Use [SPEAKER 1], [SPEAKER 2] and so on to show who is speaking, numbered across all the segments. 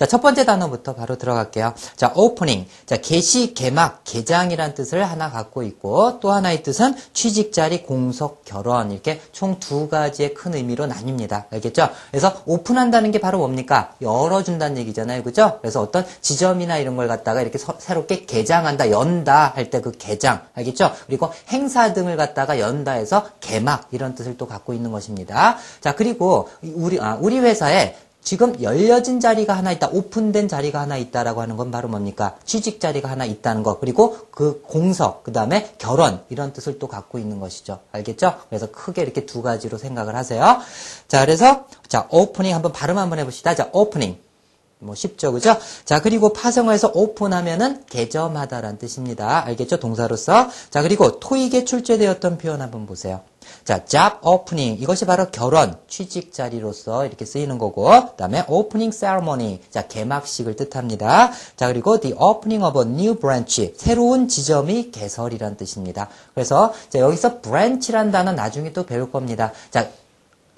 [SPEAKER 1] 자, 첫 번째 단어부터 바로 들어갈게요. 자, opening. 자, 개시, 개막, 개장이란 뜻을 하나 갖고 있고, 또 하나의 뜻은 취직 자리, 공석, 결혼. 이렇게 총 두 가지의 큰 의미로 나뉩니다. 알겠죠? 그래서 오픈한다는 게 바로 뭡니까? 열어준다는 얘기잖아요. 그죠? 그래서 어떤 지점이나 이런 걸 갖다가 이렇게 서- 새롭게 개장한다, 연다 할 때 그 개장. 알겠죠? 그리고 행사 등을 갖다가 연다 해서 개막. 이런 뜻을 또 갖고 있는 것입니다. 자, 그리고 우리, 아, 우리 회사에 지금 열려진 자리가 하나 있다, 오픈된 자리가 하나 있다라고 하는 건 바로 뭡니까? 취직 자리가 하나 있다는 거, 그리고 그 공석, 그 다음에 결혼, 이런 뜻을 또 갖고 있는 것이죠. 알겠죠? 그래서 크게 이렇게 두 가지로 생각을 하세요. 자, 그래서, 자, 오프닝 한번 발음 한번 해봅시다. 자, 오프닝. 뭐 쉽죠, 그죠? 자, 그리고 파생어에서 오픈하면은 개점하다라는 뜻입니다. 알겠죠? 동사로서. 자, 그리고 토익에 출제되었던 표현 한번 보세요. 자, job opening. 이것이 바로 결원, 취직 자리로서 이렇게 쓰이는 거고, 그 다음에 opening ceremony. 자, 개막식을 뜻합니다. 자, 그리고 the opening of a new branch. 새로운 지점이 개설이란 뜻입니다. 그래서, 자, 여기서 branch란 단어 나중에 또 배울 겁니다. 자,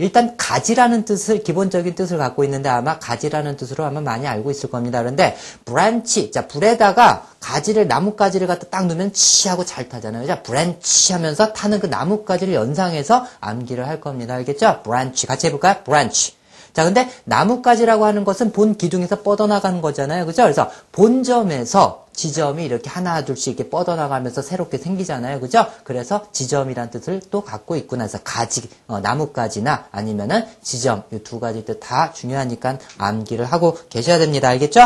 [SPEAKER 1] 일단 가지라는 뜻을 기본적인 뜻을 갖고 있는데 아마 가지라는 뜻으로 아마 많이 알고 있을 겁니다. 그런데 branch 자 불에다가 가지를 나뭇가지를 갖다 딱 넣으면 치하고 잘 타잖아요. 자 branch 하면서 타는 그 나뭇가지를 연상해서 암기를 할 겁니다. 알겠죠? branch 같이 해볼까요? branch 자, 근데 나뭇가지라고 하는 것은 본 기둥에서 뻗어나가는 거잖아요. 그죠? 그래서 본점에서 지점이 이렇게 하나, 둘씩 이렇게 뻗어나가면서 새롭게 생기잖아요. 그죠? 그래서 지점이란 뜻을 또 갖고 있구나. 그래서 가지, 어, 나뭇가지나 아니면은 지점, 이 두 가지 뜻 다 중요하니까 암기를 하고 계셔야 됩니다. 알겠죠?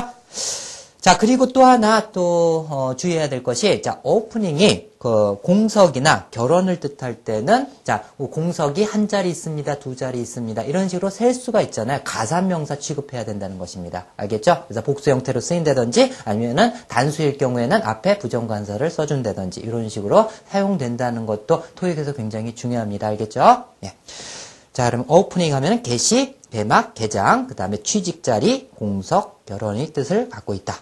[SPEAKER 1] 자, 그리고 또 하나 또 어, 주의해야 될 것이 자, 오프닝이 그 공석이나 결혼을 뜻할 때는 자, 공석이 한 자리 있습니다. 두 자리 있습니다. 이런 식으로 셀 수가 있잖아요. 가산명사 취급해야 된다는 것입니다. 알겠죠? 그래서 복수 형태로 쓰인다든지 아니면은 단수일 경우에는 앞에 부정관사를 써 준다든지 이런 식으로 사용된다는 것도 토익에서 굉장히 중요합니다. 알겠죠? 예. 자, 그럼 오프닝 하면 개시, 개막, 개장, 그 다음에 취직 자리, 공석, 결혼의 뜻을 갖고 있다.